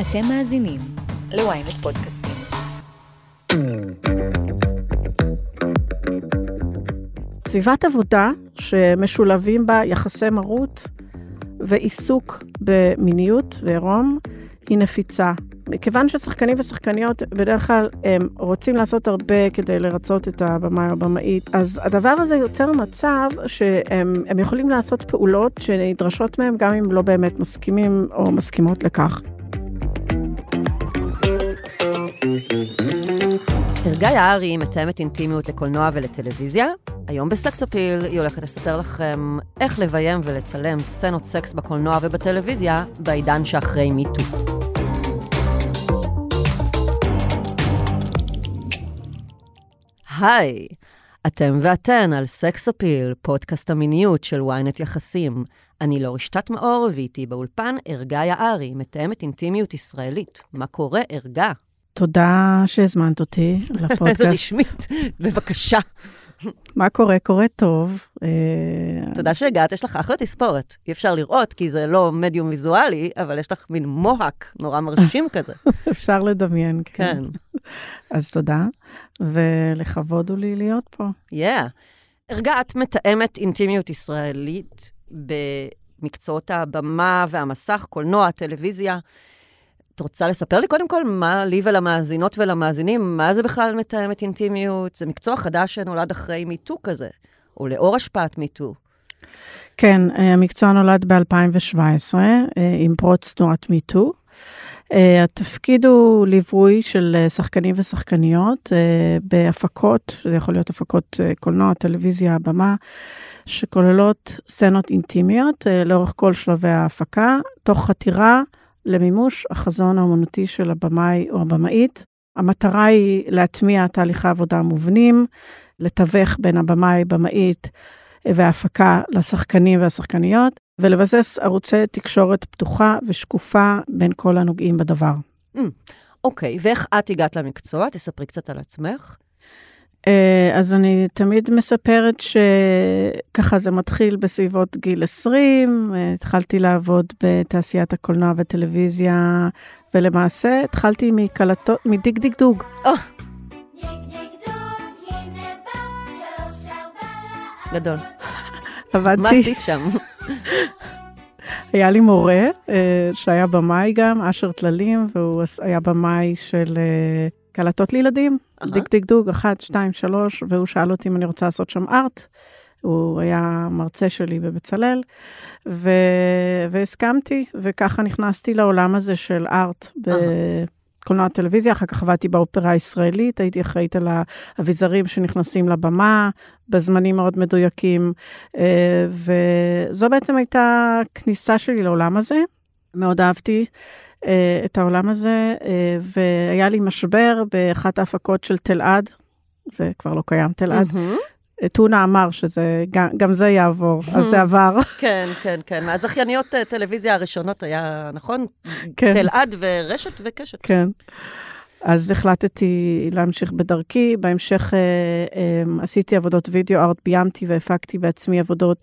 אתם מאזינים ל-ynet פודקאסטים. סביבת עבודה שמשולבים בה יחסי מרות ועיסוק במיניות ועירום היא נפיצה. מכיוון ששחקנים ושחקניות בדרך כלל הם רוצים לעשות הרבה כדי לרצות את הבמאי או הבמאית, אז הדבר הזה יוצר מצב שהם יכולים לעשות פעולות שנדרשות מהם גם אם לא באמת מסכימים או מסכימות לכך. ערגה יערי מתאמת אינטימיות לקולנוע ולטלוויזיה. היום בסקס אפיל היא הולכת לספר לכם איך לביים ולצלם סצנות סקס בקולנוע ובטלוויזיה בעידן שאחרי MeToo. היי, אתם ואתן על סקס אפיל, פודקאסט המיניות של ynet יחסים. אני לא רשתת מאור, ואיתי באולפן ערגה יערי, מתאמת אינטימיות ישראלית. מה קורה, ערגה? תודה שהזמנת אותי לפודקאסט. איזה רשמית, בבקשה. מה קורה? קורה טוב. אה, תודה שהגעת, יש לך אחלה תספורת. אי אפשר לראות, כי זה לא מדיום ויזואלי, אבל יש לך מין מוהק נורא מרשים כזה. אפשר לדמיין, כן. כן. אז תודה, ולכבוד הוא לי להיות פה. Yeah. הרגע, את מתאמת אינטימיות ישראלית במקצועות הבמה והמסך, קולנוע, טלוויזיה. את רוצה לספר לי קודם כל מה לי ולמאזינות ולמאזינים, מה זה בכלל מתאמת אינטימיות? זה מקצוע חדש שנולד אחרי מיטו כזה, או לאור השפעת מיטו. כן, אה, המקצוע נולד ב-2017 אה, עם פרוץ תנועת מיטו. אה, התפקיד הוא ליווי של שחקנים ושחקניות בהפקות, שזה יכול להיות הפקות קולנוע, טלוויזיה, במה, שכוללות סצנות אינטימיות לאורך כל שלבי ההפקה, תוך חתירה למימוש החזון האומנותי של הבמאי או הבמאית. המטרה היא להטמיע תהליכי עבודה מובנים, לתווך בין הבמאי, במאית וההפקה לשחקנים והשחקניות, ולבסס ערוצי תקשורת פתוחה ושקופה בין כל הנוגעים בדבר. אוקיי, mm, okay, ואיך את הגעת למקצוע? תספרי קצת על עצמך. אה, אז אני תמיד מספרת שככה זה מתחיל בסביבות גיל 20, אה, התחלתי לעבוד בתעשיית הקולנוע וטלוויזיה, ולמעשה התחלתי מקלטות, מדיג דיג דוג. Oh. גדול. עבדתי... מה עשית שם? היה לי מורה אה, שהיה במאי גם, אשר טללים, והוא היה במאי של קלטות לילדים, uh-huh. דיג דיג דוג, אחת, שתיים, שלוש, והוא שאל אותי אם אני רוצה לעשות שם ארט. הוא היה מרצה שלי בבצלאל, ו... והסכמתי, וככה נכנסתי לעולם הזה של ארט. בקולנוע טלוויזיה, אחר כך עבדתי באופרה הישראלית, הייתי אחראית על האביזרים שנכנסים לבמה, בזמנים מאוד מדויקים, אה, וזו בעצם הייתה כניסה שלי לעולם הזה. מאוד אהבתי אה, את העולם הזה, אה, והיה לי משבר באחת ההפקות של תלעד, זה כבר לא קיים, תלעד. Mm-hmm. טונה אמר שזה, גם, גם זה יעבור, אז זה עבר. כן, כן, כן. מהזכייניות אה, טלוויזיה הראשונות היה, נכון? כן. תלעד ורשת וקשת. כן. אז החלטתי להמשיך בדרכי. בהמשך אה, אה, עשיתי עבודות וידאו ארט, ביימתי והפקתי בעצמי עבודות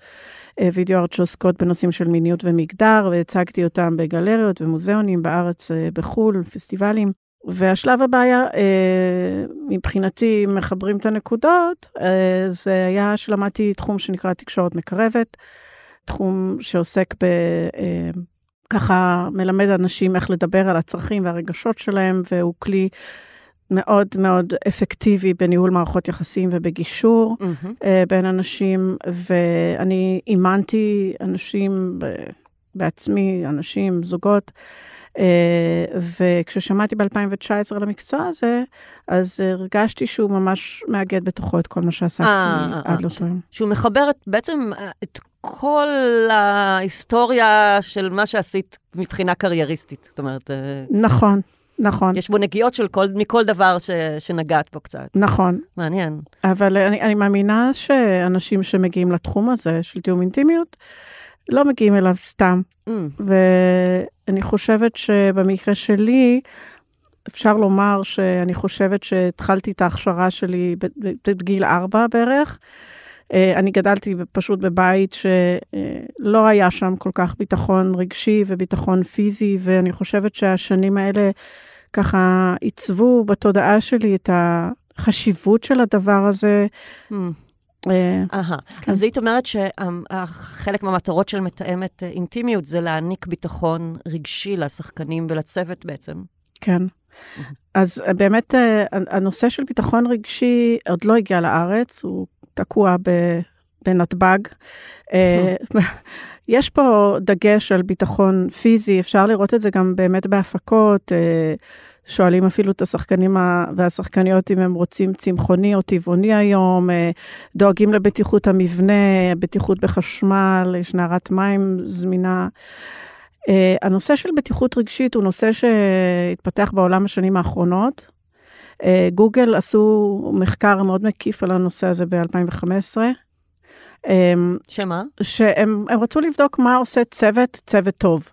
אה, וידאו ארט שעוסקות בנושאים של מיניות ומגדר, והצגתי אותם בגלריות ומוזיאונים בארץ, אה, בחו"ל, פסטיבלים. והשלב הבא היה, אה, מבחינתי, מחברים את הנקודות, אה, זה היה שלמדתי תחום שנקרא תקשורת מקרבת, תחום שעוסק ב... אה, ככה מלמד אנשים איך לדבר על הצרכים והרגשות שלהם, והוא כלי מאוד מאוד אפקטיבי בניהול מערכות יחסים ובגישור mm-hmm. בין אנשים, ואני אימנתי אנשים בעצמי, אנשים, זוגות, uh, וכששמעתי ב-2019 על המקצוע הזה, אז הרגשתי שהוא ממש מאגד בתוכו את כל מה שעסקתי 아, עד לאותו יום. שהוא מחבר בעצם את כל ההיסטוריה של מה שעשית מבחינה קרייריסטית. זאת אומרת... נכון. נכון. יש בו נגיעות של כל, מכל דבר ש, שנגעת פה קצת. נכון. מעניין. אבל אני, אני מאמינה שאנשים שמגיעים לתחום הזה של תיאום אינטימיות, לא מגיעים אליו סתם. Mm. ואני חושבת שבמקרה שלי, אפשר לומר שאני חושבת שהתחלתי את ההכשרה שלי בגיל ארבע בערך. אה, אני גדלתי פשוט בבית שלא היה שם כל כך ביטחון רגשי וביטחון פיזי, ואני חושבת שהשנים האלה ככה עיצבו בתודעה שלי את החשיבות של הדבר הזה. Hmm. אה, אהה. כן. אז היית אומרת שחלק מהמטרות של מתאמת אה, אינטימיות זה להעניק ביטחון רגשי לשחקנים ולצוות בעצם. כן. אז אה, באמת הנושא של ביטחון רגשי עוד לא הגיע לארץ, הוא תקוע ב- בנתב"ג. אה, יש פה דגש על ביטחון פיזי, אפשר לראות את זה גם באמת בהפקות. אה, שואלים אפילו את השחקנים והשחקניות אם הם רוצים צמחוני או טבעוני היום, אה, דואגים לבטיחות המבנה, בטיחות בחשמל, יש נערת מים זמינה. הנושא של בטיחות רגשית הוא נושא שהתפתח בעולם בשנים האחרונות. Uh, גוגל עשו מחקר מאוד מקיף על הנושא הזה ב-2015. Um, שמה? שהם הם רצו לבדוק מה עושה צוות, צוות טוב.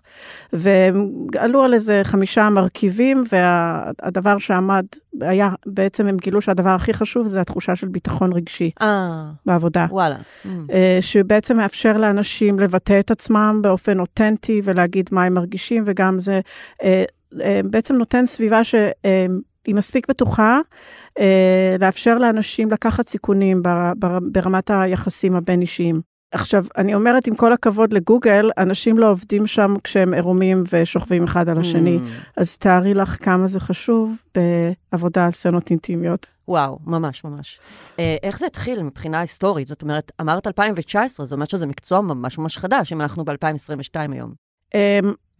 והם עלו על איזה חמישה מרכיבים, והדבר שעמד, היה, בעצם הם גילו שהדבר הכי חשוב זה התחושה של ביטחון רגשי אה, בעבודה. וואלה. אה, שבעצם מאפשר לאנשים לבטא את עצמם באופן אותנטי ולהגיד מה הם מרגישים, וגם זה אה, אה, בעצם נותן סביבה שהיא מספיק בטוחה אה, לאפשר לאנשים לקחת סיכונים בר- בר- ברמת היחסים הבין-אישיים. עכשיו, אני אומרת, עם כל הכבוד לגוגל, אנשים לא עובדים שם כשהם עירומים ושוכבים אחד על השני. Hmm. אז תארי לך כמה זה חשוב בעבודה על סצנות אינטימיות. וואו, ממש ממש. אה, איך זה התחיל מבחינה היסטורית? זאת אומרת, אמרת 2019, זאת אומרת שזה מקצוע ממש ממש חדש, אם אנחנו ב-2022 היום.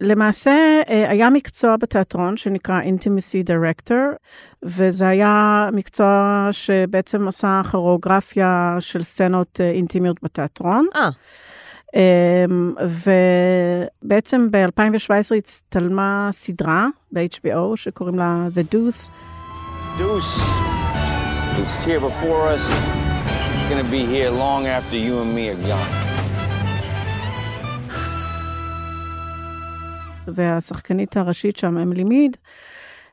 למעשה, uh, היה מקצוע בתיאטרון שנקרא Intimacy Director, וזה היה מקצוע שבעצם עשה כוריאוגרפיה של סצנות uh, אינטימיות בתיאטרון. אה, Um, ובעצם ב-2017 הצטלמה סדרה ב-HBO שקוראים לה The Deuce. Deuce is here before us. He's gonna be here long after you and me are gone. והשחקנית הראשית שם, אמילי מיד,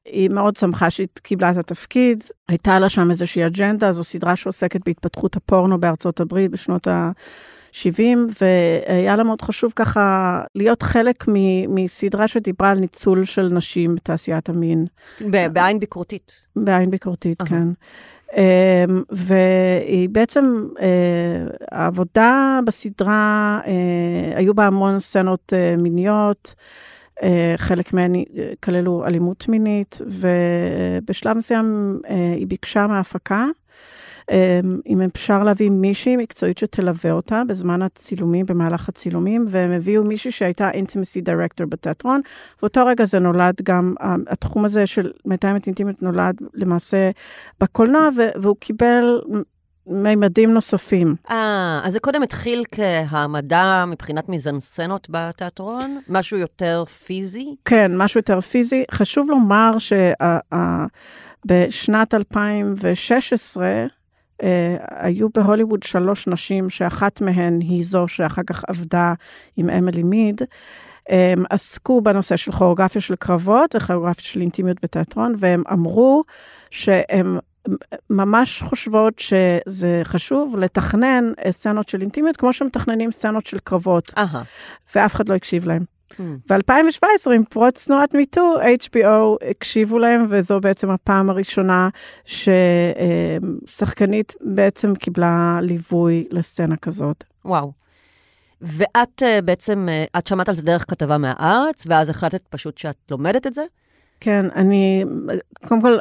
היא מאוד שמחה שהיא קיבלה את התפקיד. הייתה לה שם איזושהי אג'נדה, זו סדרה שעוסקת בהתפתחות הפורנו בארצות הברית בשנות ה-70, והיה לה מאוד חשוב ככה להיות חלק מ- מסדרה שדיברה על ניצול של נשים בתעשיית המין, ב- בעין ביקורתית. בעין ביקורתית, אהה. כן. Um, והיא בעצם, uh, העבודה בסדרה, uh, היו בה המון סצנות uh, מיניות, חלק מהן כללו אלימות מינית, ובשלב מסוים uh, היא ביקשה מההפקה, um, אם אפשר להביא מישהי מקצועית שתלווה אותה בזמן הצילומים, במהלך הצילומים, והם הביאו מישהי שהייתה אינטימסי דירקטור בתיאטרון, ואותו רגע זה נולד גם, התחום הזה של מתאמת אינטימית נולד למעשה בקולנוע, והוא קיבל מימדים נוספים. אה, אז זה קודם התחיל כהעמדה מבחינת מיזנסצנות בתיאטרון? משהו יותר פיזי? כן, משהו יותר פיזי. חשוב לומר שבשנת 2016, Uh, היו בהוליווד שלוש נשים שאחת מהן היא זו שאחר כך עבדה עם אמילי מיד, הם עסקו בנושא של כוריאוגרפיה של קרבות וכוריאוגרפיה של אינטימיות בתיאטרון, והם אמרו שהם ממש חושבות שזה חשוב לתכנן סצנות של אינטימיות כמו שמתכננים סצנות של קרבות. ואף אחד לא הקשיב להם. Hmm. ב-2017, עם פרוץ תנועת מיטו, HBO הקשיבו להם, וזו בעצם הפעם הראשונה ששחקנית בעצם קיבלה ליווי לסצנה כזאת. וואו. ואת אה, בעצם, אה, את שמעת על זה דרך כתבה מהארץ, ואז החלטת פשוט שאת לומדת את זה? כן, אני, קודם כל,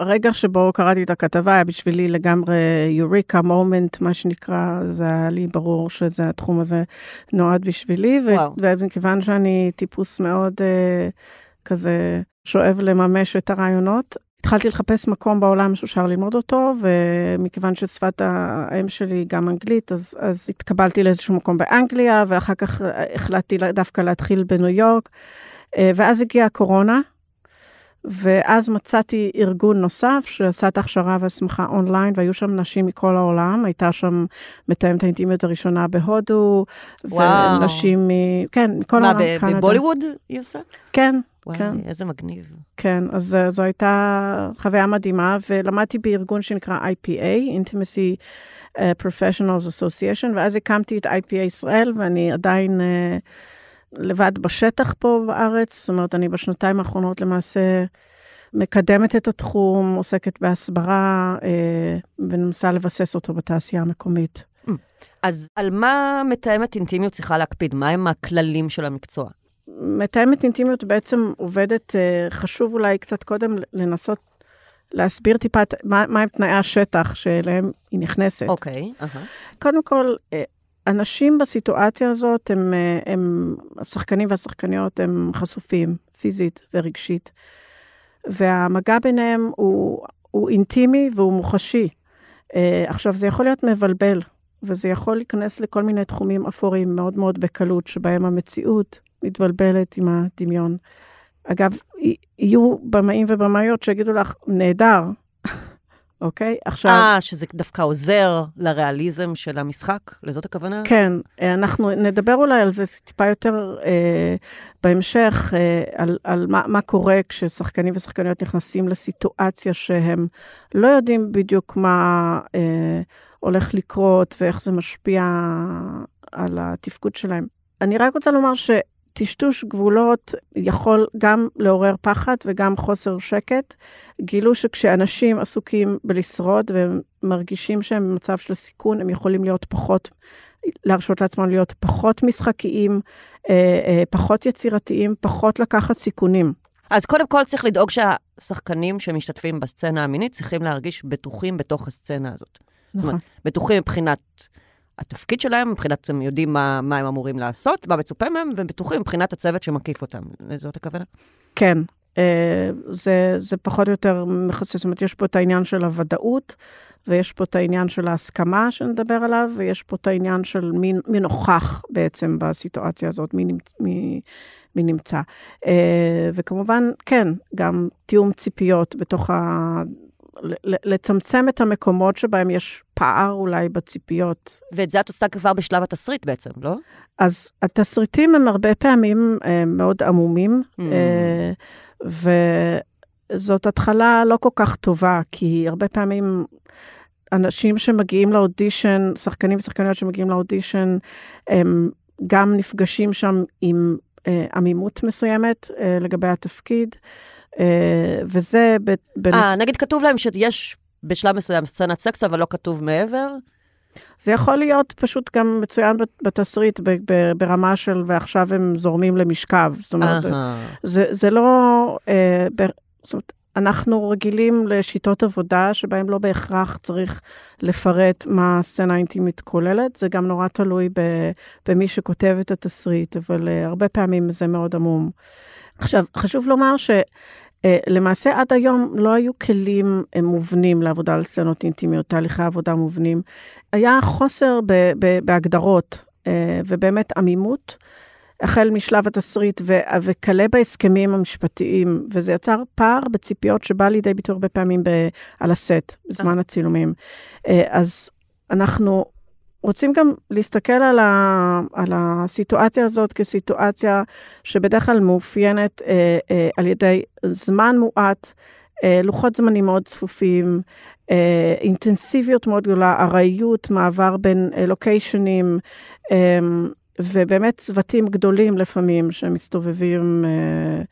הרגע שבו קראתי את הכתבה היה בשבילי לגמרי יוריקה מומנט, מה שנקרא, זה היה לי ברור שזה התחום הזה נועד בשבילי, וואו. ומכיוון שאני טיפוס מאוד אה, כזה שואב לממש את הרעיונות, התחלתי לחפש מקום בעולם שאפשר ללמוד אותו, ומכיוון ששפת האם שלי גם אנגלית, אז, אז התקבלתי לאיזשהו מקום באנגליה, ואחר כך החלטתי דווקא להתחיל בניו יורק, אה, ואז הגיעה הקורונה. ואז מצאתי ארגון נוסף שעשה את ההכשרה והסמכה אונליין, והיו שם נשים מכל העולם. הייתה שם מתאמת האינטימיות הראשונה בהודו, וואו. ונשים מ... כן, מכל מה, העולם, ב- קנדה. בבוליווד היא עושה? כן, וואי, כן. איזה מגניב. כן, אז אה, זו הייתה חוויה מדהימה, ולמדתי בארגון שנקרא IPA, Intimacy אה, Professionals Association, ואז הקמתי את IPA ישראל, ואני עדיין אה, לבד בשטח פה בארץ, זאת אומרת, אני בשנתיים האחרונות למעשה מקדמת את התחום, עוסקת בהסברה, אה, ומנסה לבסס אותו בתעשייה המקומית. אז על מה מתאמת אינטימיות צריכה להקפיד? מהם הכללים של המקצוע? מתאמת אינטימיות בעצם עובדת, אה, חשוב אולי קצת קודם לנסות להסביר טיפה את- מה, מהם תנאי השטח שאליהם היא נכנסת. אוקיי, אהה. קודם כל, אה, אנשים בסיטואציה הזאת, הם, אה, הם, השחקנים והשחקניות, הם חשופים פיזית ורגשית, והמגע ביניהם הוא, הוא אינטימי והוא מוחשי. אה, עכשיו, זה יכול להיות מבלבל, וזה יכול להיכנס לכל מיני תחומים אפורים מאוד מאוד בקלות, שבהם המציאות מתבלבלת עם הדמיון. אגב, יהיו במאים ובמאיות שיגידו לך, נהדר, אוקיי? עכשיו... אה, שזה דווקא עוזר לריאליזם של המשחק? לזאת הכוונה? כן, אה, אנחנו נדבר אולי על זה טיפה יותר אה, בהמשך, אה, על, על מה, מה קורה כששחקנים ושחקניות נכנסים לסיטואציה שהם לא יודעים בדיוק מה אה, הולך לקרות ואיך זה משפיע על התפקוד שלהם. אני רק רוצה לומר שטשטוש גבולות יכול גם לעורר פחד וגם חוסר שקט. גילו שכשאנשים עסוקים בלשרוד והם מרגישים שהם במצב של סיכון, הם יכולים להיות פחות, להרשות לעצמם להיות פחות משחקיים, אה, אה, פחות יצירתיים, פחות לקחת סיכונים. אז קודם כל צריך לדאוג שהשחקנים שמשתתפים בסצנה המינית צריכים להרגיש בטוחים בתוך הסצנה הזאת. זאת נכון. אומרת, בטוחים מבחינת התפקיד שלהם, מבחינת הם יודעים מה, מה הם אמורים לעשות, מה מצופה מהם, ובטוחים מבחינת הצוות שמקיף אותם. לזאת הכוונה? כן, אה, זה, זה פחות או יותר מכסה, זאת אומרת, יש פה את העניין של הוודאות, ויש פה את העניין של ההסכמה שנדבר עליו, ויש פה את העניין של מי, מי נוכח בעצם בסיטואציה הזאת, מי, מי, מי נמצא. אה, וכמובן, כן, גם תיאום ציפיות בתוך ה... לצמצם את המקומות שבהם יש פער אולי בציפיות ואת זה את עושה כבר בשלב התסריט בעצם, לא? אז התסריטים הם הרבה פעמים אה, מאוד עמומים, Mm. אה, וזאת התחלה לא כל כך טובה, כי הרבה פעמים אנשים שמגיעים לאודישן, שחקנים ושחקניות שמגיעים לאודישן, הם גם נפגשים שם עם אה, עמימות מסוימת אה, לגבי התפקיד, אה, וזה ב- בנוס... אה, נגיד כתוב להם שיש בשלב מסוים סצנת סקס, אבל לא כתוב מעבר. זה יכול להיות פשוט גם מצוין בת- בתסריט ברמה של ועכשיו הם זורמים למשכב. זאת אומרת, זה. זה, זה לא... אה, ב, זאת אומרת, אנחנו רגילים לשיטות עבודה שבהן לא בהכרח צריך לפרט מה הסצנה האינטימית כוללת, זה גם נורא תלוי במי שכותב את התסריט, אבל אה, הרבה פעמים זה מאוד עמום. עכשיו, חשוב לומר ש... אה, למעשה עד היום לא היו כלים אה, מובנים לעבודה על סצנות אינטימיות, תהליכי עבודה מובנים. היה חוסר ב- ב- בהגדרות אה, ובאמת עמימות, החל משלב התסריט ו- וכלה בהסכמים המשפטיים, וזה יצר פער בציפיות שבא לידי ביטוי הרבה פעמים ב- על הסט, בזמן הצילומים. אה, אז אנחנו רוצים גם להסתכל על, ה, על הסיטואציה הזאת כסיטואציה שבדרך כלל מאופיינת אה, אה, על ידי זמן מועט, אה, לוחות זמנים מאוד צפופים, אה, אינטנסיביות מאוד גדולה, ארעיות, מעבר בין אה, לוקיישנים, אה, ובאמת צוותים גדולים לפעמים שמסתובבים אה,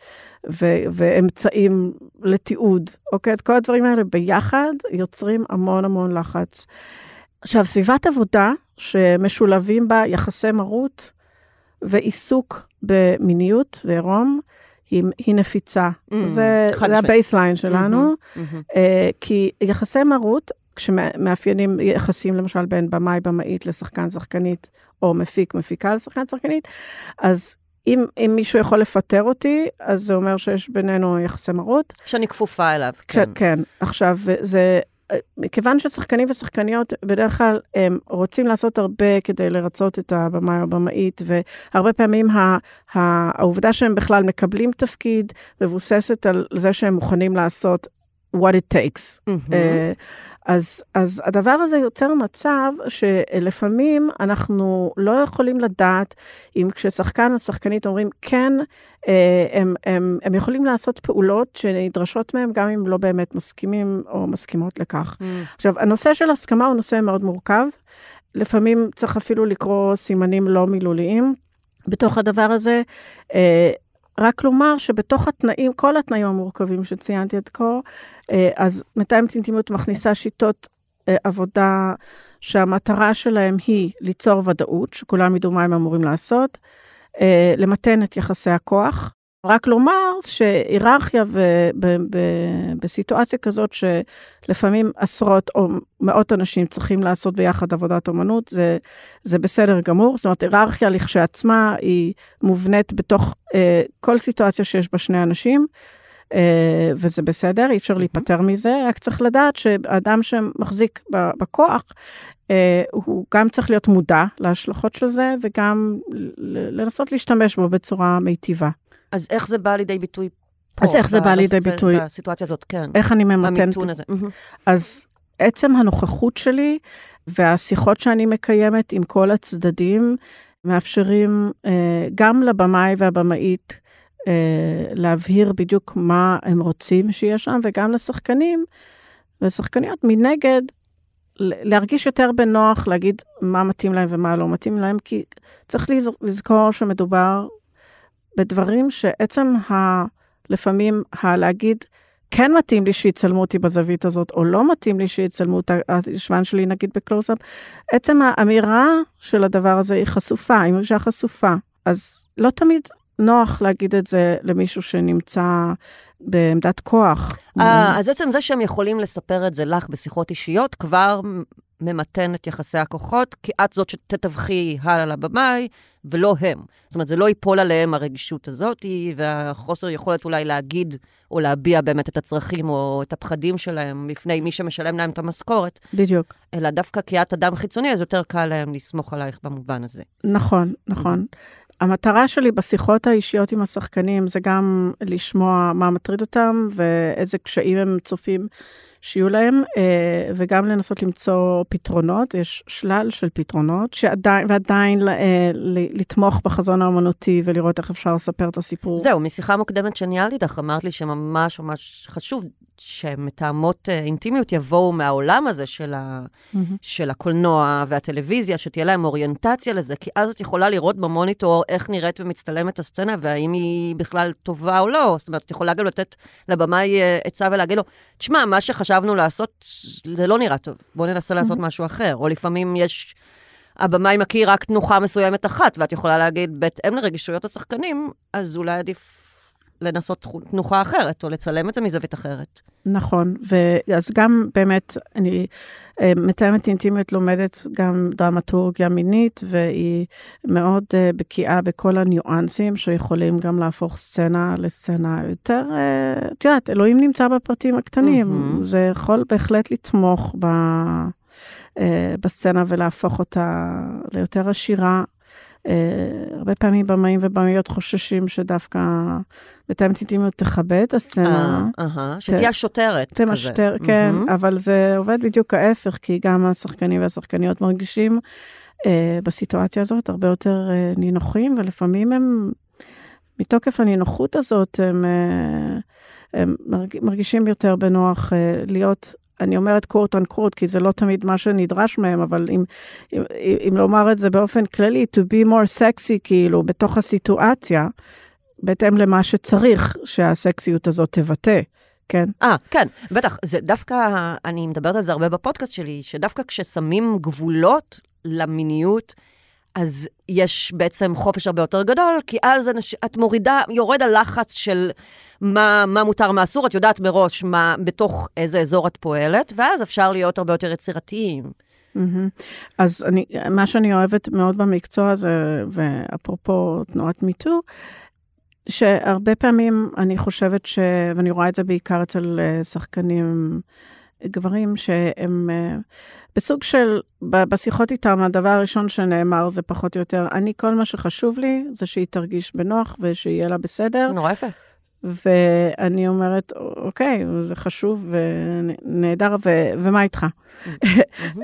ו- ואמצעים לתיעוד, אוקיי? את כל הדברים האלה ביחד יוצרים המון המון לחץ. עכשיו, סביבת עבודה שמשולבים בה יחסי מרות ועיסוק במיניות ועירום, היא, היא נפיצה. ממ, זה, זה. ה baseline שלנו, מהמם. אה, כי יחסי מרות, כשמאפיינים יחסים למשל בין במאי, במאית לשחקן, שחקנית, או מפיק, מפיקה לשחקן, שחקנית, אז אם, אם מישהו יכול לפטר אותי, אז זה אומר שיש בינינו יחסי מרות. שאני כפופה אליו, כן. כן. כן, עכשיו, זה, מכיוון ששחקנים ושחקניות בדרך כלל הם רוצים לעשות הרבה כדי לרצות את הבמאי או הבמאית, והרבה פעמים העובדה שהם בכלל מקבלים תפקיד מבוססת על זה שהם מוכנים לעשות what it takes. מהמם. אה, אז, אז הדבר הזה יוצר מצב שלפעמים אנחנו לא יכולים לדעת אם כששחקן או שחקנית אומרים כן, אה, הם, הם, הם יכולים לעשות פעולות שנדרשות מהם גם אם לא באמת מסכימים או מסכימות לכך. מהמם. עכשיו, הנושא של הסכמה הוא נושא מאוד מורכב. לפעמים צריך אפילו לקרוא סימנים לא מילוליים בתוך הדבר הזה. רק לומר שבתוך התנאים, כל התנאים המורכבים שציינתי עד כה, אה, אז מתאמת אינטימיות מכניסה שיטות אה, עבודה שהמטרה שלהם היא ליצור ודאות, שכולם ידעו מה הם אמורים לעשות, אה, למתן את יחסי הכוח. רק לומר שהיררכיה בסיטואציה כזאת שלפעמים עשרות או מאות אנשים צריכים לעשות ביחד עבודת אומנות, זה, זה בסדר גמור. זאת אומרת, היררכיה לכשעצמה היא מובנית בתוך אה, כל סיטואציה שיש בה שני אנשים, אה, וזה בסדר, אי אפשר להיפטר מזה, רק צריך לדעת שאדם שמחזיק בכוח, אה, הוא גם צריך להיות מודע להשלכות של זה, וגם לנסות להשתמש בו בצורה מיטיבה. אז איך זה בא לידי ביטוי פה? אז איך זה בא לידי ביטוי? בסיטואציה הזאת, כן. איך אני ממתנת? המיתון הזה. אז עצם הנוכחות שלי והשיחות שאני מקיימת עם כל הצדדים מאפשרים אה, גם לבמאי והבמאית אה, להבהיר בדיוק מה הם רוצים שיהיה שם, וגם לשחקנים ושחקניות מנגד להרגיש יותר בנוח להגיד מה מתאים להם ומה לא מתאים להם, כי צריך לז- לזכור שמדובר בדברים שעצם ה... לפעמים הלהגיד, כן מתאים לי שיצלמו אותי בזווית הזאת, או לא מתאים לי שיצלמו את הישבן שלי נגיד בקלוזאפ, עצם האמירה של הדבר הזה היא חשופה, היא מרגישה חשופה. אז לא תמיד נוח להגיד את זה למישהו שנמצא בעמדת כוח. אה, אז עצם זה שהם יכולים לספר את זה לך בשיחות אישיות, כבר ממתן את יחסי הכוחות, כי את זאת שתתווכי הלאה לבמאי, ולא הם. זאת אומרת, זה לא ייפול עליהם הרגישות הזאת, והחוסר יכולת אולי להגיד או להביע באמת את הצרכים או את הפחדים שלהם בפני מי שמשלם להם את המשכורת, בדיוק. אלא דווקא כי את אדם חיצוני, אז יותר קל להם לסמוך עלייך במובן הזה. נכון, נכון. המטרה שלי בשיחות האישיות עם השחקנים זה גם לשמוע מה מטריד אותם ואיזה קשיים הם צופים שיהיו להם, אה, וגם לנסות למצוא פתרונות, יש שלל של פתרונות, שעדיין, ועדיין אה, לתמוך בחזון האומנותי ולראות איך אפשר לספר את הסיפור. זהו, משיחה מוקדמת שניהלתי איתך, אמרת לי שממש ממש חשוב שמתאמות אה, אינטימיות יבואו מהעולם הזה של, ה, מהמם. של הקולנוע והטלוויזיה, שתהיה להם אוריינטציה לזה, כי אז את יכולה לראות במוניטור איך נראית ומצטלמת הסצנה, והאם היא בכלל טובה או לא. זאת אומרת, את יכולה גם לתת לבמאי אה, עצה ולהגיד לו, תשמע, מה שחשבנו לעשות, זה לא נראה טוב, בוא ננסה לעשות משהו אחר. או לפעמים יש... הבמאי מכיר רק תנוחה מסוימת אחת, ואת יכולה להגיד, בהתאם לרגישויות השחקנים, אז אולי עדיף לנסות תנוחה אחרת, או לצלם את זה מזווית אחרת. נכון, ואז גם באמת, אני אה, מתאמת אינטימיות לומדת גם דרמטורגיה מינית, והיא מאוד אה, בקיאה בכל הניואנסים שיכולים גם להפוך סצנה לסצנה יותר, אה, את יודעת, אלוהים נמצא בפרטים הקטנים, מהמם. זה יכול בהחלט לתמוך ב, אה, בסצנה ולהפוך אותה ליותר עשירה. Uh, הרבה פעמים במאים ובמאיות חוששים שדווקא מתאמת אינטימיות תכבד את הסצנה. אה, שתהיה השוטרת כזה. תמשטר, כן, מהמם. אבל זה עובד בדיוק ההפך, כי גם השחקנים והשחקניות מרגישים אה, בסיטואציה הזאת הרבה יותר אה, נינוחים, ולפעמים הם, מתוקף הנינוחות הזאת, הם, אה, הם מרג, מרגישים יותר בנוח אה, להיות, אני אומרת קורט אן קורט, כי זה לא תמיד מה שנדרש מהם, אבל אם, אם, אם לומר את זה באופן כללי, to be more sexy, כאילו, בתוך הסיטואציה, בהתאם למה שצריך שהסקסיות הזאת תבטא. כן. אה, כן, בטח. זה דווקא, אני מדברת על זה הרבה בפודקאסט שלי, שדווקא כששמים גבולות למיניות, אז יש בעצם חופש הרבה יותר גדול, כי אז אנש, את מורידה, יורד הלחץ של מה, מה מותר, מה אסור, את יודעת מראש מה, בתוך איזה אזור את פועלת, ואז אפשר להיות הרבה יותר יצירתיים. מהמם. אז אני, מה שאני אוהבת מאוד במקצוע הזה, ואפרופו תנועת מיטו, שהרבה פעמים אני חושבת ש... ואני רואה את זה בעיקר אצל אה, שחקנים גברים, שהם אה, בסוג של, בשיחות איתם, הדבר הראשון שנאמר זה פחות או יותר, אני, כל מה שחשוב לי זה שהיא תרגיש בנוח ושיהיה לה בסדר. נורא יפה. ואני אומרת, אוקיי, זה חשוב ונהדר, ו- ומה איתך?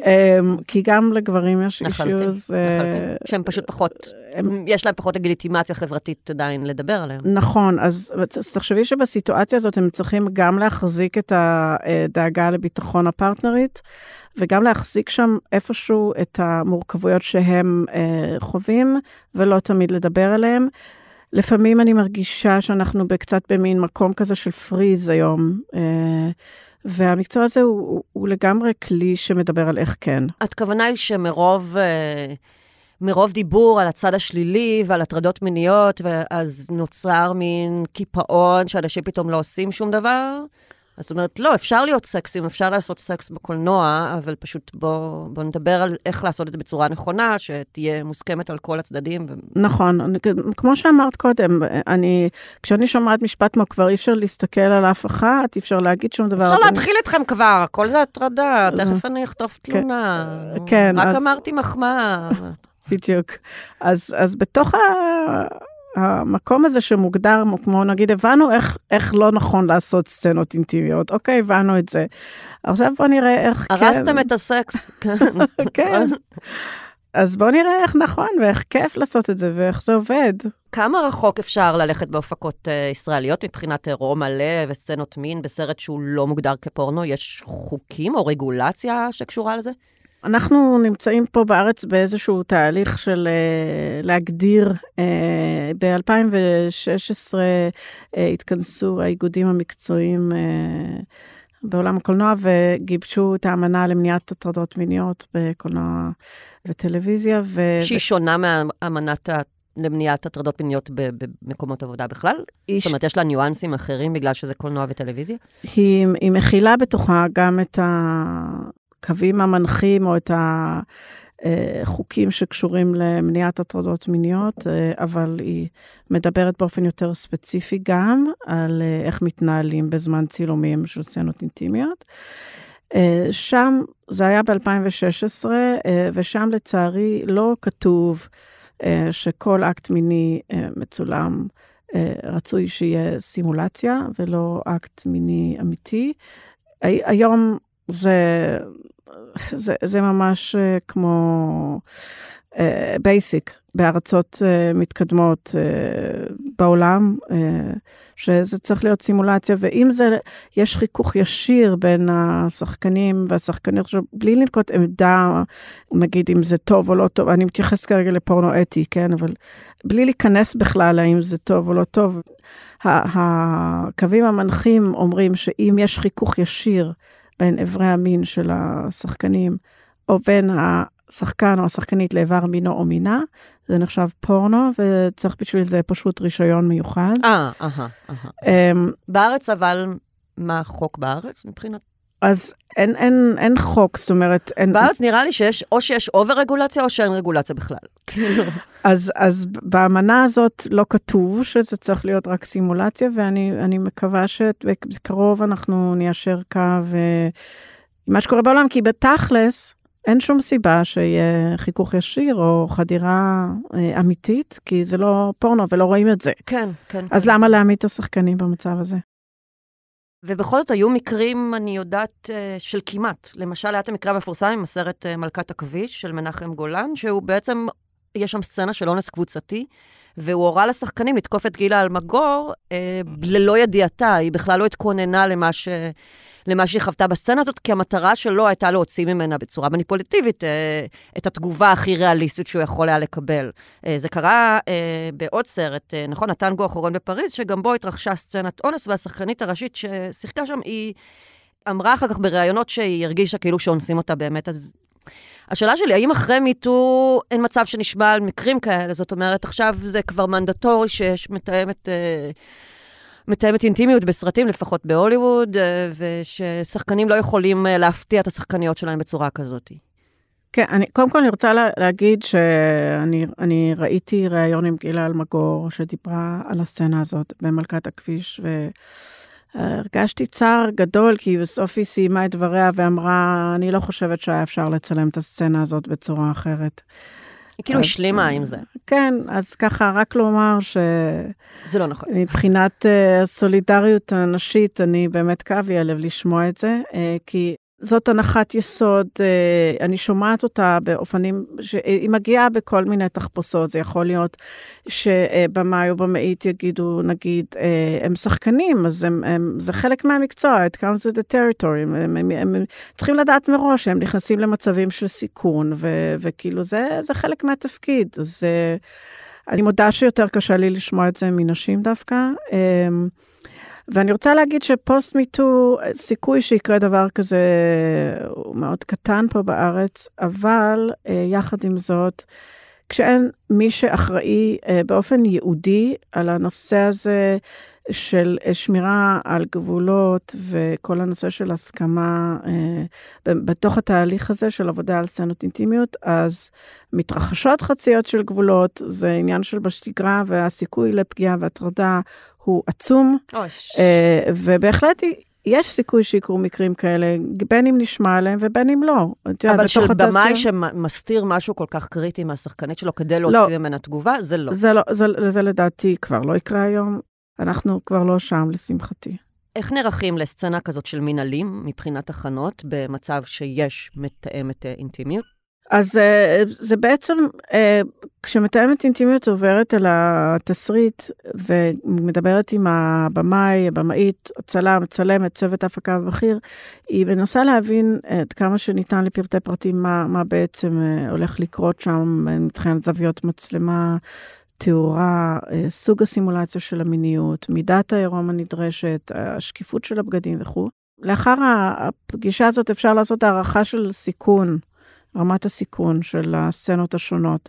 אמ, כי גם לגברים יש אישיוז... לחלוטין, שהם פשוט פחות, הם, יש להם פחות לגיטימציה חברתית עדיין לדבר עליהם. נכון, אז, אז תחשבי שבסיטואציה הזאת הם צריכים גם להחזיק את הדאגה לביטחון הפרטנרית, וגם להחזיק שם איפשהו את המורכבויות שהם אה, חווים, ולא תמיד לדבר עליהם. לפעמים אני מרגישה שאנחנו קצת במין מקום כזה של פריז היום. אה, והמקצוע הזה הוא, הוא, הוא לגמרי כלי שמדבר על איך כן. הכוונה היא שמרוב אה, מרוב דיבור על הצד השלילי ועל הטרדות מיניות, אז נוצר מין קיפאון שאנשים פתאום לא עושים שום דבר, אז זאת אומרת, לא, אפשר להיות סקסים, אפשר לעשות סקס בקולנוע, אבל פשוט בואו בוא נדבר על איך לעשות את זה בצורה נכונה, שתהיה מוסכמת על כל הצדדים. ו... נכון, אני, כמו שאמרת קודם, אני, כשאני שומעת משפט כמו כבר אי אפשר להסתכל על אף אחת, אי אפשר להגיד שום דבר. אפשר להתחיל אתכם כבר, הכל זה הטרדה, תכף אני אחטוף כן. תלונה. כן, רק אז... אמרתי מחמאה. בדיוק. אז, אז בתוך. המקום הזה שמוגדר, כמו נגיד, הבנו איך, איך לא נכון לעשות סצנות אינטימיות. אוקיי, הבנו את זה. עכשיו בוא נראה איך הרסתם כן... הרסתם את הסקס. כן. אז בוא נראה איך נכון ואיך כיף לעשות את זה ואיך זה עובד. כמה רחוק אפשר ללכת בהפקות uh, ישראליות מבחינת אירוע מלא וסצנות מין בסרט שהוא לא מוגדר כפורנו? יש חוקים או רגולציה שקשורה לזה? אנחנו נמצאים פה בארץ באיזשהו תהליך של uh, להגדיר, uh, ב-2016 uh, התכנסו האיגודים המקצועיים בעולם הקולנוע וגיבשו את האמנה למניעת הטרדות מיניות בקולנוע וטלוויזיה. ו... שהיא שונה מאמנת ה... למניעת הטרדות מיניות במקומות עבודה בכלל? איש... זאת אומרת, יש לה ניואנסים אחרים בגלל שזה קולנוע וטלוויזיה? היא, היא מכילה בתוכה גם את ה... הקווים המנחים או את החוקים שקשורים למניעת הטרדות מיניות, אה, אבל היא מדברת באופן יותר ספציפי גם על אה, איך מתנהלים בזמן צילומים של סצנות אינטימיות. אה, שם, זה היה ב-2016, ושם לצערי לא כתוב שכל אקט מיני מצולם רצוי שיהיה סימולציה ולא אקט מיני אמיתי. היום זה, זה, זה ממש אה, כמו basic אה, בארצות אה, מתקדמות אה, בעולם, אה, שזה צריך להיות סימולציה, ואם זה, יש חיכוך ישיר בין השחקנים והשחקנים, בלי לנקוט עמדה, נגיד אם זה טוב או לא טוב, אני מתייחסת כרגע לפורנו אתי, כן, אבל בלי להיכנס בכלל האם זה טוב או לא טוב, הקווים המנחים אומרים שאם יש חיכוך ישיר, בין אברי המין של השחקנים, או בין השחקן או השחקנית לאיבר מינו או מינה, זה נחשב פורנו, וצריך בשביל זה פשוט רישיון מיוחד. אה, אהה, אהה. אמ, בארץ אבל, מה החוק בארץ מבחינת? אז אין, אין, אין חוק, זאת אומרת, אין... בארץ נראה לי שיש, או שיש אובר רגולציה או שאין רגולציה בכלל. כאילו. אז, אז באמנה הזאת לא כתוב שזה צריך להיות רק סימולציה, ואני מקווה שבקרוב אנחנו ניישר קו אה, מה שקורה בעולם, כי בתכלס, אין שום סיבה שיהיה חיכוך ישיר או חדירה אה, אמיתית, כי זה לא פורנו ולא רואים את זה. כן, כן. אז כן. למה להעמיד את השחקנים במצב הזה? ובכל זאת היו מקרים, אני יודעת, אה, של כמעט. למשל, היה את המקרה המפורסם עם הסרט אה, מלכת הכביש של מנחם גולן, שהוא בעצם, יש שם סצנה של אונס קבוצתי, והוא הורה לשחקנים לתקוף את גילה אלמגור אה, ללא ידיעתה, היא בכלל לא התכוננה למה ש... למה שהיא חוותה בסצנה הזאת, כי המטרה שלו הייתה להוציא ממנה בצורה מניפולטיבית אה, את התגובה הכי ריאליסטית שהוא יכול היה לקבל. אה, זה קרה אה, בעוד סרט, אה, נכון, הטנגו האחרון בפריז, שגם בו התרחשה סצנת אונס, והשחקנית הראשית ששיחקה שם, היא אמרה אחר כך בראיונות שהיא הרגישה כאילו שאונסים אותה באמת, אז... השאלה שלי, האם אחרי מיטו אין מצב שנשמע על מקרים כאלה? זאת אומרת, עכשיו זה כבר מנדטורי שיש מתאמת... אה, מתאמת אינטימיות בסרטים, לפחות בהוליווד, אה, וששחקנים לא יכולים אה, להפתיע את השחקניות שלהם בצורה כזאת. כן, אני, קודם כל אני רוצה לה, להגיד שאני ראיתי ראיון עם גילה אלמגור שדיברה על הסצנה הזאת במלכת הכביש, והרגשתי צער גדול, כי בסוף היא סיימה את דבריה ואמרה, אני לא חושבת שהיה אפשר לצלם את הסצנה הזאת בצורה אחרת. כאילו אז, השלימה אה, עם זה. כן, אז ככה, רק לומר זה לא נכון. שמבחינת אה, הסולידריות הנשית, אני באמת כאב לי הלב לשמוע את זה, אה, כי זאת הנחת יסוד, אה, אני שומעת אותה באופנים, שהיא מגיעה בכל מיני תחפושות, זה יכול להיות שבמאי או במאית יגידו, נגיד, אה, הם שחקנים, אז הם, הם, זה חלק מהמקצוע, it comes with the territory, הם, הם, הם, הם צריכים לדעת מראש שהם נכנסים למצבים של סיכון, ו, וכאילו זה, זה חלק מהתפקיד, אז אה, אני מודה שיותר קשה לי לשמוע את זה מנשים דווקא. ואני רוצה להגיד שפוסט מיטו, סיכוי שיקרה דבר כזה הוא מאוד קטן פה בארץ, אבל אה, יחד עם זאת, כשאין מי שאחראי אה, באופן ייעודי על הנושא הזה של אה, שמירה על גבולות וכל הנושא של הסכמה בתוך התהליך הזה של עבודה על סצנות אינטימיות, אז מתרחשות חציות של גבולות, זה עניין של בשגרה, והסיכוי לפגיעה והטרדה הוא עצום, אוש. אה, ובהחלט יש סיכוי שיקרו מקרים כאלה, בין אם נשמע עליהם ובין אם לא. אבל של במאי שמסתיר משהו כל כך קריטי מהשחקנית שלו כדי לא. להוציא ממנה תגובה, זה לא. זה, לא, זה, זה לדעתי כבר לא יקרה היום, אנחנו כבר לא שם, לשמחתי. איך נערכים לסצנה כזאת של מנהלים מבחינת הכנות במצב שיש מתאמת אה, אינטימיות? אז אה, זה בעצם, אה, כשמתאמת אינטימיות עוברת על התסריט ומדברת עם הבמאי, הבמאית, הצלם, הצלמת, צוות ההפקה הבכיר, היא מנסה להבין עד כמה שניתן לפרטי פרטים מה, מה בעצם אה, הולך לקרות שם מבחינת זוויות מצלמה. תאורה, אה, סוג הסימולציה של המיניות, מידת העירום הנדרשת, השקיפות של הבגדים וכו'. לאחר הפגישה הזאת אפשר לעשות הערכה של סיכון, רמת הסיכון של הסצנות השונות.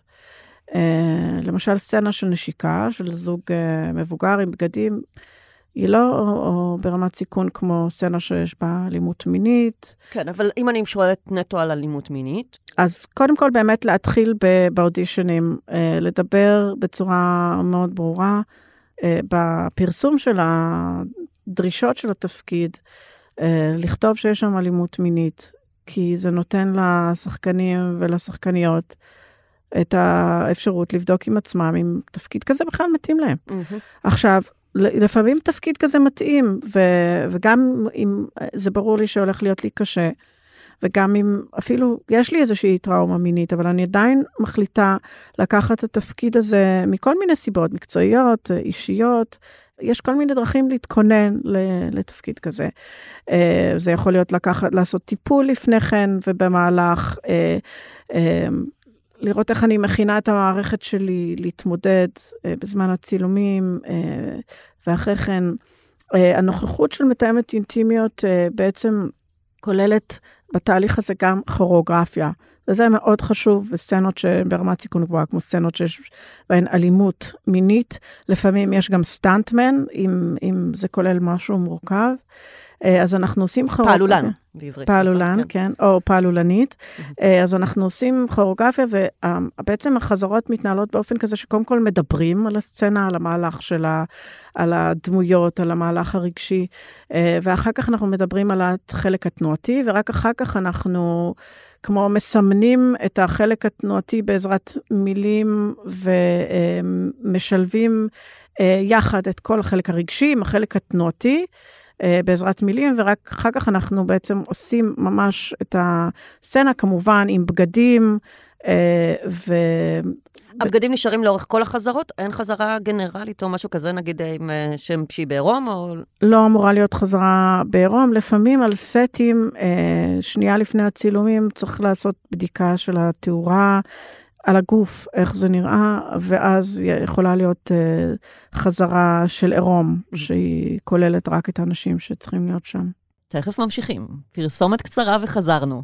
אה, למשל, סצנה של נשיקה, של זוג אה, מבוגר עם בגדים, היא לא או, או ברמת סיכון כמו סצנה שיש בה אלימות מינית. כן, אבל אם אני שואלת נטו על אלימות מינית, אז קודם כל באמת להתחיל באודישנים, אה, לדבר בצורה מאוד ברורה בפרסום של הדרישות של התפקיד, לכתוב שיש שם אלימות מינית, כי זה נותן לשחקנים ולשחקניות את האפשרות לבדוק עם עצמם אם תפקיד כזה בכלל מתאים להם. עכשיו, ל- לפעמים תפקיד כזה מתאים, ו- וגם אם זה ברור לי שהולך להיות לי קשה, וגם אם אפילו יש לי איזושהי טראומה מינית, אבל אני עדיין מחליטה לקחת את התפקיד הזה מכל מיני סיבות, מקצועיות, אישיות. יש כל מיני דרכים להתכונן לתפקיד כזה. אה, זה יכול להיות לקחת, לעשות טיפול לפני כן ובמהלך, אה, אה, לראות איך אני מכינה את המערכת שלי להתמודד בזמן הצילומים, ואחרי כן הנוכחות של מתאמת אינטימיות בעצם כוללת בתהליך הזה גם כוריאוגרפיה, וזה מאוד חשוב בסצנות שהן ברמת סיכון גבוהה, כמו סצנות שיש בהן אלימות מינית, לפעמים יש גם סטנטמן, אם, אם זה כולל משהו מורכב. אה, אז אנחנו עושים כוריאוגרפיה. פעלולן בעברית. פעלולן, נכון, כן, או פעלולנית. אה, אז אנחנו עושים כוריאוגרפיה, ובעצם החזרות מתנהלות באופן כזה שקודם כל מדברים על הסצנה, על המהלך שלה, על הדמויות, על המהלך הרגשי, אה, ואחר כך אנחנו מדברים על החלק התנועתי, ורק אחר כך אנחנו כמו מסמנים את החלק התנועתי בעזרת מילים ומשלבים אה, יחד את כל החלק הרגשי עם החלק התנועתי. אה, בעזרת מילים, ורק אחר כך אנחנו בעצם עושים ממש את הסצנה, כמובן עם בגדים, ו... הבגדים נשארים לאורך כל החזרות? אין חזרה גנרלית או משהו כזה, נגיד עם אה, שם שהיא בעירום, או... לא אמורה להיות חזרה בעירום. לפעמים על סטים, אה, שנייה לפני הצילומים, צריך לעשות בדיקה של התאורה. על הגוף, איך זה נראה, ואז יכולה להיות חזרה של עירום, שהיא כוללת רק את האנשים שצריכים להיות שם. תכף ממשיכים. פרסומת קצרה וחזרנו.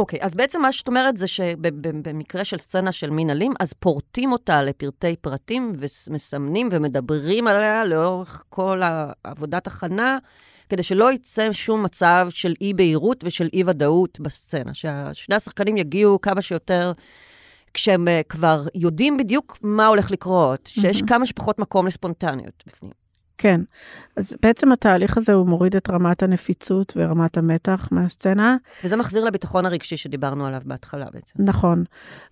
אוקיי, אז בעצם מה שאת אומרת זה שבמקרה של סצנה של מין אלים, אז פורטים אותה לפרטי פרטים ומסמנים ומדברים עליה לאורך כל עבודת הכנה, כדי שלא יצא שום מצב של אי-בהירות ושל אי-ודאות בסצנה, ששני השחקנים יגיעו כמה שיותר... כשהם uh, כבר יודעים בדיוק מה הולך לקרות, שיש mm-hmm. כמה שפחות מקום לספונטניות בפנים. כן, אז בעצם התהליך הזה הוא מוריד את רמת הנפיצות ורמת המתח מהסצנה. וזה מחזיר לביטחון הרגשי שדיברנו עליו בהתחלה בעצם. נכון,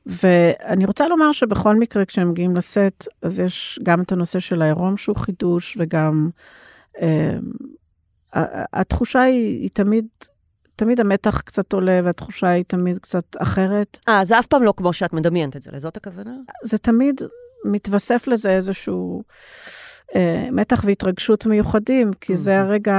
ואני רוצה לומר שבכל מקרה כשהם מגיעים לסט, אז יש גם את הנושא של העירום שהוא חידוש, וגם אה, התחושה היא, היא תמיד תמיד המתח קצת עולה והתחושה היא תמיד קצת אחרת. אה, זה אף פעם לא כמו שאת מדמיינת את זה, לזאת הכוונה? זה תמיד מתווסף לזה איזשהו מתח והתרגשות מיוחדים, כי זה הרגע...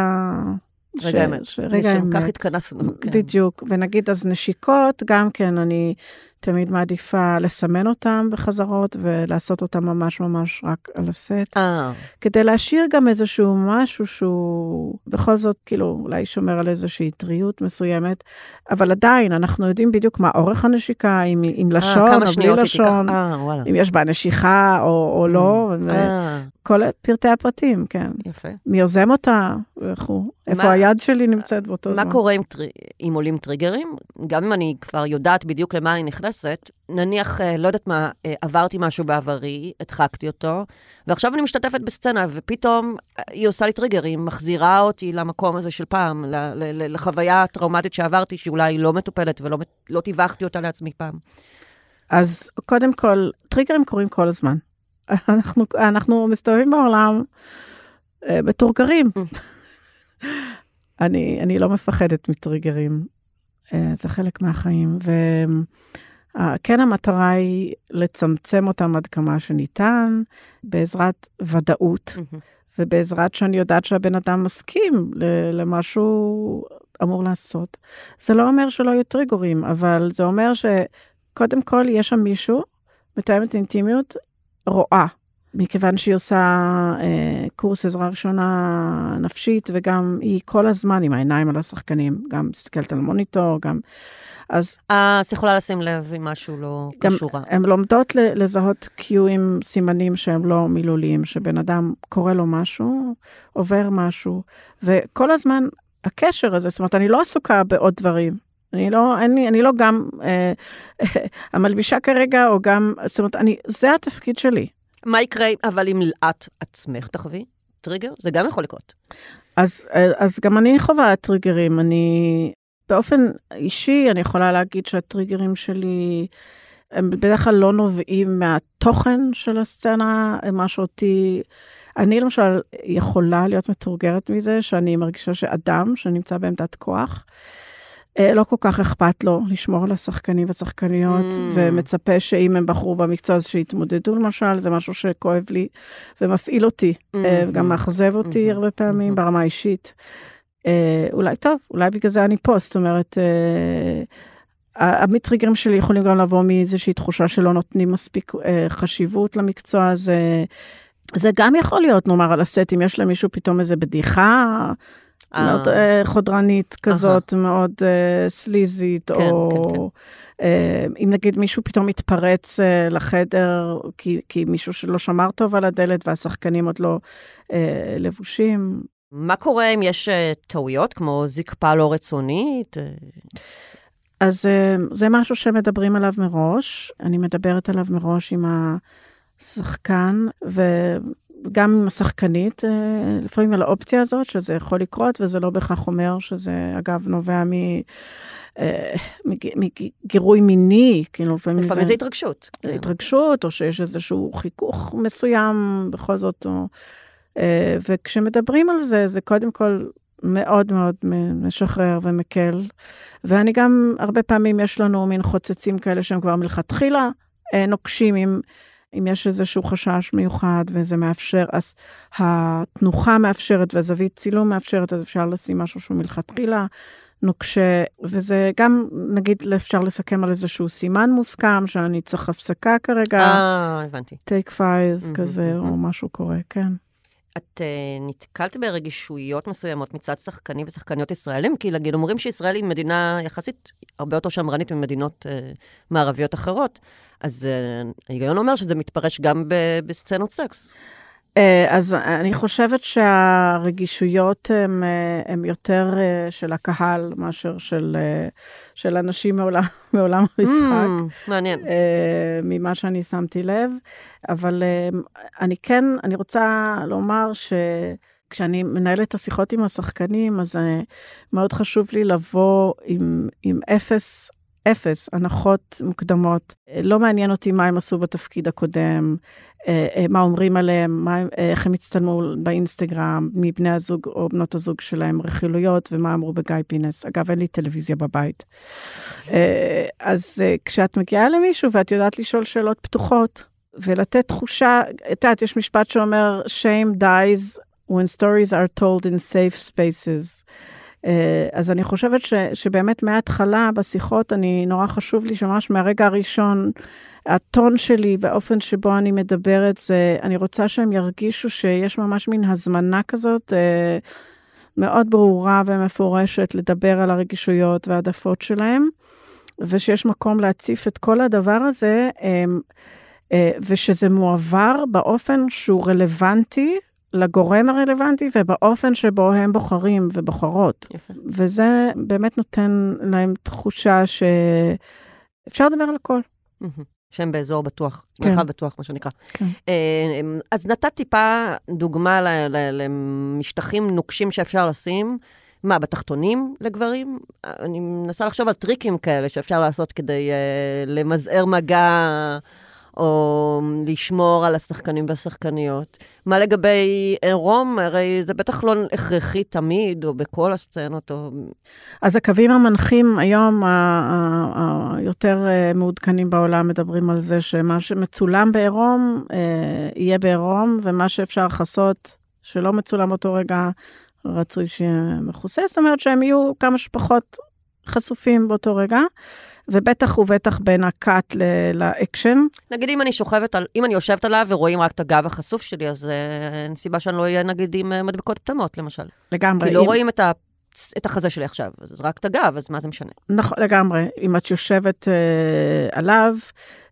רגע אמת. רגע אמת. כך התכנסנו. כן. בדיוק, ונגיד אז נשיקות, גם כן, אני תמיד מעדיפה לסמן אותם בחזרות ולעשות אותם ממש ממש רק על הסט. אה. כדי להשאיר גם איזשהו משהו שהוא בכל זאת כאילו אולי שומר על איזושהי טריות מסוימת, אבל עדיין אנחנו יודעים בדיוק מה אורך הנשיקה, אם, עם לשון או בלי לשון, אה, אם יש בה נשיכה או, או לא, אה. כל פרטי הפרטים, כן. יפה. מי יוזם אותה וכו'. איפה היד שלי נמצאת באותו מה זמן. מה קורה עם, עם עולים טריגרים? גם אם אני כבר יודעת בדיוק למה אני נכנסת. נניח, אה, לא יודעת מה, אה, עברתי משהו בעברי, הדחקתי אותו, ועכשיו אני משתתפת בסצנה, ופתאום אה, היא עושה לי טריגר, היא מחזירה אותי למקום הזה של פעם, לחוויה הטראומטית שעברתי, שאולי לא מטופלת ולא לא טיווחתי אותה לעצמי פעם. אז קודם כל, טריגרים קורים כל הזמן. אנחנו, אנחנו מסתובבים בעולם בתור גרים. אני, אני לא מפחדת מטריגרים, זה חלק מהחיים. ו... כן המטרה היא לצמצם אותם עד כמה שניתן, בעזרת ודאות, mm-hmm. ובעזרת שאני יודעת שהבן אדם מסכים למה שהוא אמור לעשות. זה לא אומר שלא יהיו טריגורים, אבל זה אומר שקודם כל יש שם מישהו, מתאמת אינטימיות, רואה. מכיוון שהיא עושה אה, קורס עזרה ראשונה נפשית, וגם היא כל הזמן עם העיניים על השחקנים, גם מסתכלת על מוניטור, גם... אז... אה, אז יכולה לשים לב אם משהו לא קשור. הן לומדות לזהות קיואים, סימנים שהם לא מילוליים, שבן אדם קורא לו משהו, עובר משהו, וכל הזמן הקשר הזה, זאת אומרת, אני לא עסוקה בעוד דברים. אני לא, לי, אני לא גם אה, המלבישה כרגע, או גם, זאת אומרת, אני, זה התפקיד שלי. מה יקרה, אבל אם את עצמך תחווי טריגר? זה גם יכול לקרות. אז, אז גם אני חווה טריגרים. אני, באופן אישי, אני יכולה להגיד שהטריגרים שלי, הם בדרך כלל לא נובעים מהתוכן של הסצנה, מה שאותי... אני למשל יכולה להיות מתורגרת מזה שאני מרגישה שאדם שנמצא בעמדת כוח, לא כל כך אכפת לו לשמור על השחקנים והשחקניות, mm. ומצפה שאם הם בחרו במקצוע הזה שיתמודדו למשל, זה משהו שכואב לי ומפעיל אותי, mm-hmm. וגם מאכזב אותי mm-hmm. הרבה פעמים mm-hmm. ברמה האישית. אולי טוב, אולי בגלל זה אני פה, זאת אומרת, המטריגרים שלי יכולים גם לבוא מאיזושהי תחושה שלא נותנים מספיק חשיבות למקצוע הזה. זה גם יכול להיות, נאמר, על הסט, אם יש למישהו פתאום איזה בדיחה, מאוד uh, חודרנית כזאת, מאוד uh, סליזית, כן, או כן, כן. Uh, אם נגיד מישהו פתאום מתפרץ לחדר כי, כי מישהו שלא שמר טוב על הדלת והשחקנים עוד לא לבושים. מה קורה אם יש טעויות, כמו זקפה לא רצונית? אז זה משהו שמדברים עליו מראש, אני מדברת עליו מראש עם השחקן, ו... גם עם השחקנית, אה, לפעמים על האופציה הזאת, שזה יכול לקרות, וזה לא בהכרח אומר שזה, אגב, נובע מ... אה, מגירוי מיני, כאילו לפעמים זה... לפעמים זה התרגשות. התרגשות, או שיש איזשהו חיכוך מסוים, בכל זאת, או... אה, וכשמדברים על זה, זה קודם כל מאוד מאוד משחרר ומקל. ואני גם, הרבה פעמים יש לנו מין חוצצים כאלה שהם כבר מלכתחילה נוקשים עם... אם יש איזשהו חשש מיוחד וזה מאפשר, אז התנוחה מאפשרת והזווית צילום מאפשרת, אז אפשר לשים משהו שהוא מלכתחילה נוקשה, וזה גם, נגיד, אפשר לסכם על איזשהו סימן מוסכם, שאני צריך הפסקה כרגע. אה, הבנתי. take five כזה, אמ-המ. או משהו קורה, כן. את אה, נתקלת ברגישויות מסוימות מצד שחקנים ושחקניות ישראלים? כי נגיד אומרים שישראל היא מדינה יחסית הרבה יותר שמרנית ממדינות uh, מערביות אחרות, אז uh, ההיגיון אומר שזה מתפרש גם בסצנות סקס. אה, אז אני חושבת שהרגישויות הן יותר אה, של הקהל מאשר של, אה, של אנשים מעולם, מעולם המשחק. Mm, מעניין. ממה שאני שמתי לב, אבל אני כן, אני רוצה לומר ש... כשאני מנהלת את השיחות עם השחקנים, אז מאוד חשוב לי לבוא עם, עם אפס אפס הנחות מוקדמות. לא מעניין אותי מה הם עשו בתפקיד הקודם, אה, אה, מה אומרים עליהם, מה, איך הם הצטלמו באינסטגרם, מבני הזוג או בנות הזוג שלהם, רכילויות, ומה אמרו בגיא פינס. אגב, אין לי טלוויזיה בבית. אה, אז כשאת מגיעה למישהו ואת יודעת לשאול שאלות פתוחות, ולתת תחושה, את יודעת, יש משפט שאומר, shame dies when stories are told in safe spaces. אה, אז אני חושבת ש, שבאמת מההתחלה בשיחות, אני, נורא חשוב לי שממש מהרגע הראשון, הטון שלי והאופן שבו אני מדברת, זה, אני רוצה שהם ירגישו שיש ממש מין הזמנה כזאת. אה, מאוד ברורה ומפורשת לדבר על הרגישויות והעדפות שלהם, ושיש מקום להציף את כל הדבר הזה, אה, ושזה מועבר באופן שהוא רלוונטי לגורם הרלוונטי ובאופן שבו הם בוחרים ובוחרות. יפה. וזה באמת נותן להם תחושה שאפשר לדבר על הכל. שהם באזור בטוח, כן. מרחב בטוח, מה שנקרא. כן. אה, אז נתת טיפה דוגמה למשטחים נוקשים שאפשר לשים. מה, בתחתונים לגברים? אני מנסה לחשוב על טריקים כאלה שאפשר לעשות כדי uh, למזער מגע או לשמור על השחקנים והשחקניות. מה לגבי עירום? הרי זה בטח לא הכרחי תמיד, או בכל הסצנות, או... אז הקווים המנחים היום, היותר אה, מעודכנים בעולם, מדברים על זה שמה שמצולם בעירום, אה, יהיה בעירום, ומה שאפשר לכסות, שלא מצולם אותו רגע, רצוי שיהיה מכוסה. זאת אומרת שהם יהיו כמה שפחות חשופים באותו רגע. ובטח ובטח בין הקאט לאקשן. נגיד אם אני שוכבת על, אם אני יושבת עליו ורואים רק את הגב החשוף שלי, אז אה, אין סיבה שאני לא אהיה נגיד עם אה, מדבקות פטמות, למשל. לגמרי. כי לא אם... רואים את ה... את החזה שלי עכשיו, אז רק את הגב, אז מה זה משנה? נכון, לגמרי. אם את יושבת אה, עליו,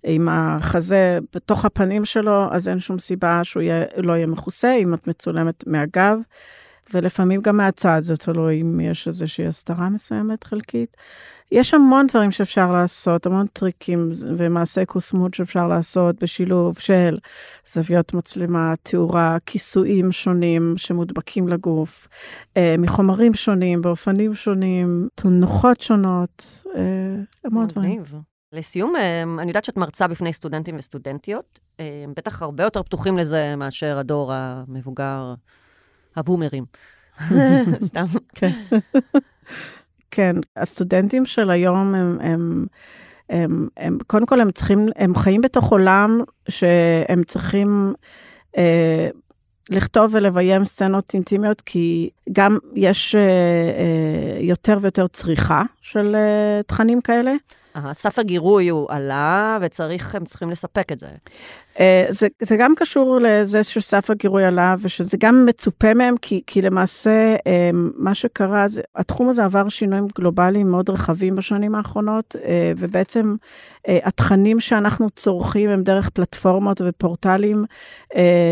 עם החזה בתוך הפנים שלו, אז אין שום סיבה שהוא יהיה, לא יהיה מכוסה, אם את מצולמת מהגב. ולפעמים גם מהצד, זה תלוי אם יש איזושהי הסתרה מסוימת חלקית. יש המון דברים שאפשר לעשות, המון טריקים ומעשי קוסמות שאפשר לעשות בשילוב של זוויות מצלמה, תאורה, כיסויים שונים שמודבקים לגוף, אה, מחומרים שונים, באופנים שונים, תנוחות שונות, אה, המון דברים. לסיום, אה, אני יודעת שאת מרצה בפני סטודנטים וסטודנטיות, הם בטח הרבה יותר פתוחים לזה מאשר הדור המבוגר. הבומרים. סתם. כן. כן, הסטודנטים של היום הם, הם, הם, הם, קודם כל הם צריכים, הם חיים בתוך עולם שהם צריכים אה, לכתוב ולביים סצנות אינטימיות, כי גם יש אה, אה, יותר ויותר צריכה של אה, תכנים כאלה. סף הגירוי הוא עלה, והם צריכים לספק את זה. אה, זה, זה גם קשור לזה שסף הגירוי עלה, ושזה גם מצופה מהם, כי, כי למעשה אה, מה שקרה, זה, התחום הזה עבר שינויים גלובליים מאוד רחבים בשנים האחרונות, אה, ובעצם התכנים שאנחנו צורכים הם דרך פלטפורמות ופורטלים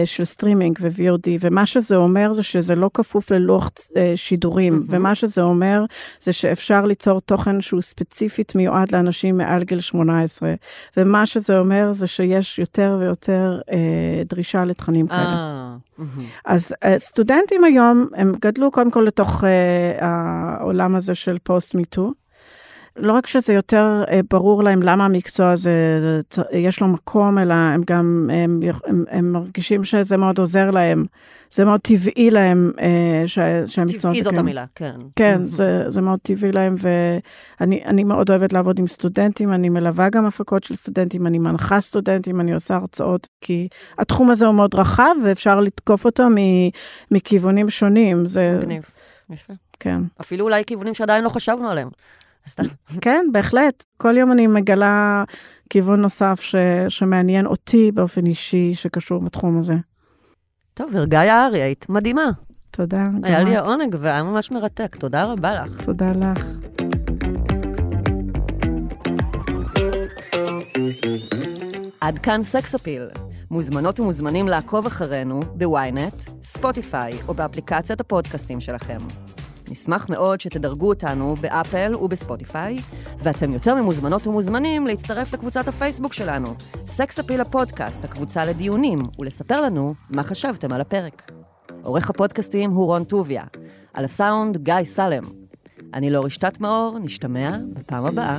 של סטרימינג ו-VOD, ומה שזה אומר זה שזה לא כפוף ללוח שידורים, אמ-המ. ומה שזה אומר זה שאפשר ליצור תוכן שהוא ספציפית מיועד לאנשים מעל גיל 18, ומה שזה אומר זה שיש יותר ויותר... יותר אה, דרישה לתכנים כאלה. אה, אז אה, סטודנטים היום, הם גדלו קודם כל לתוך אה, העולם הזה של פוסט-מיטו. לא רק שזה יותר אה, ברור להם למה המקצוע הזה, יש לו מקום, אלא הם גם, הם, הם, הם מרגישים שזה מאוד עוזר להם. זה מאוד טבעי להם אה, שהמקצוע הזה... טבעי זאת כן. המילה, כן. כן, זה, זה מאוד טבעי להם, ואני מאוד אוהבת לעבוד עם סטודנטים, אני מלווה גם הפקות של סטודנטים, אני מנחה סטודנטים, אני עושה הרצאות, כי התחום הזה הוא מאוד רחב, ואפשר לתקוף אותו מכיוונים שונים. זה... מגניב, יפה. כן. אפילו אולי כיוונים שעדיין לא חשבנו עליהם. כן, בהחלט. כל יום אני מגלה כיוון נוסף ש, שמעניין אותי באופן אישי, שקשור בתחום הזה. טוב, ורגאי הארי, היית מדהימה. תודה. היה לי. העונג והיה ממש מרתק. תודה רבה לך. תודה לך. עד כאן סקס אפיל. מוזמנות ומוזמנים לעקוב אחרינו בוויינט, ספוטיפיי או באפליקציית הפודקאסטים שלכם. נשמח מאוד שתדרגו אותנו באפל ובספוטיפיי, ואתם יותר ממוזמנות ומוזמנים להצטרף לקבוצת הפייסבוק שלנו, סקס אפיל הפודקאסט, הקבוצה לדיונים, ולספר לנו מה חשבתם על הפרק. עורך הפודקאסטים הוא רון טוביה, על הסאונד גיא סלם. אני לאור רשתת מאור, נשתמע בפעם הבאה.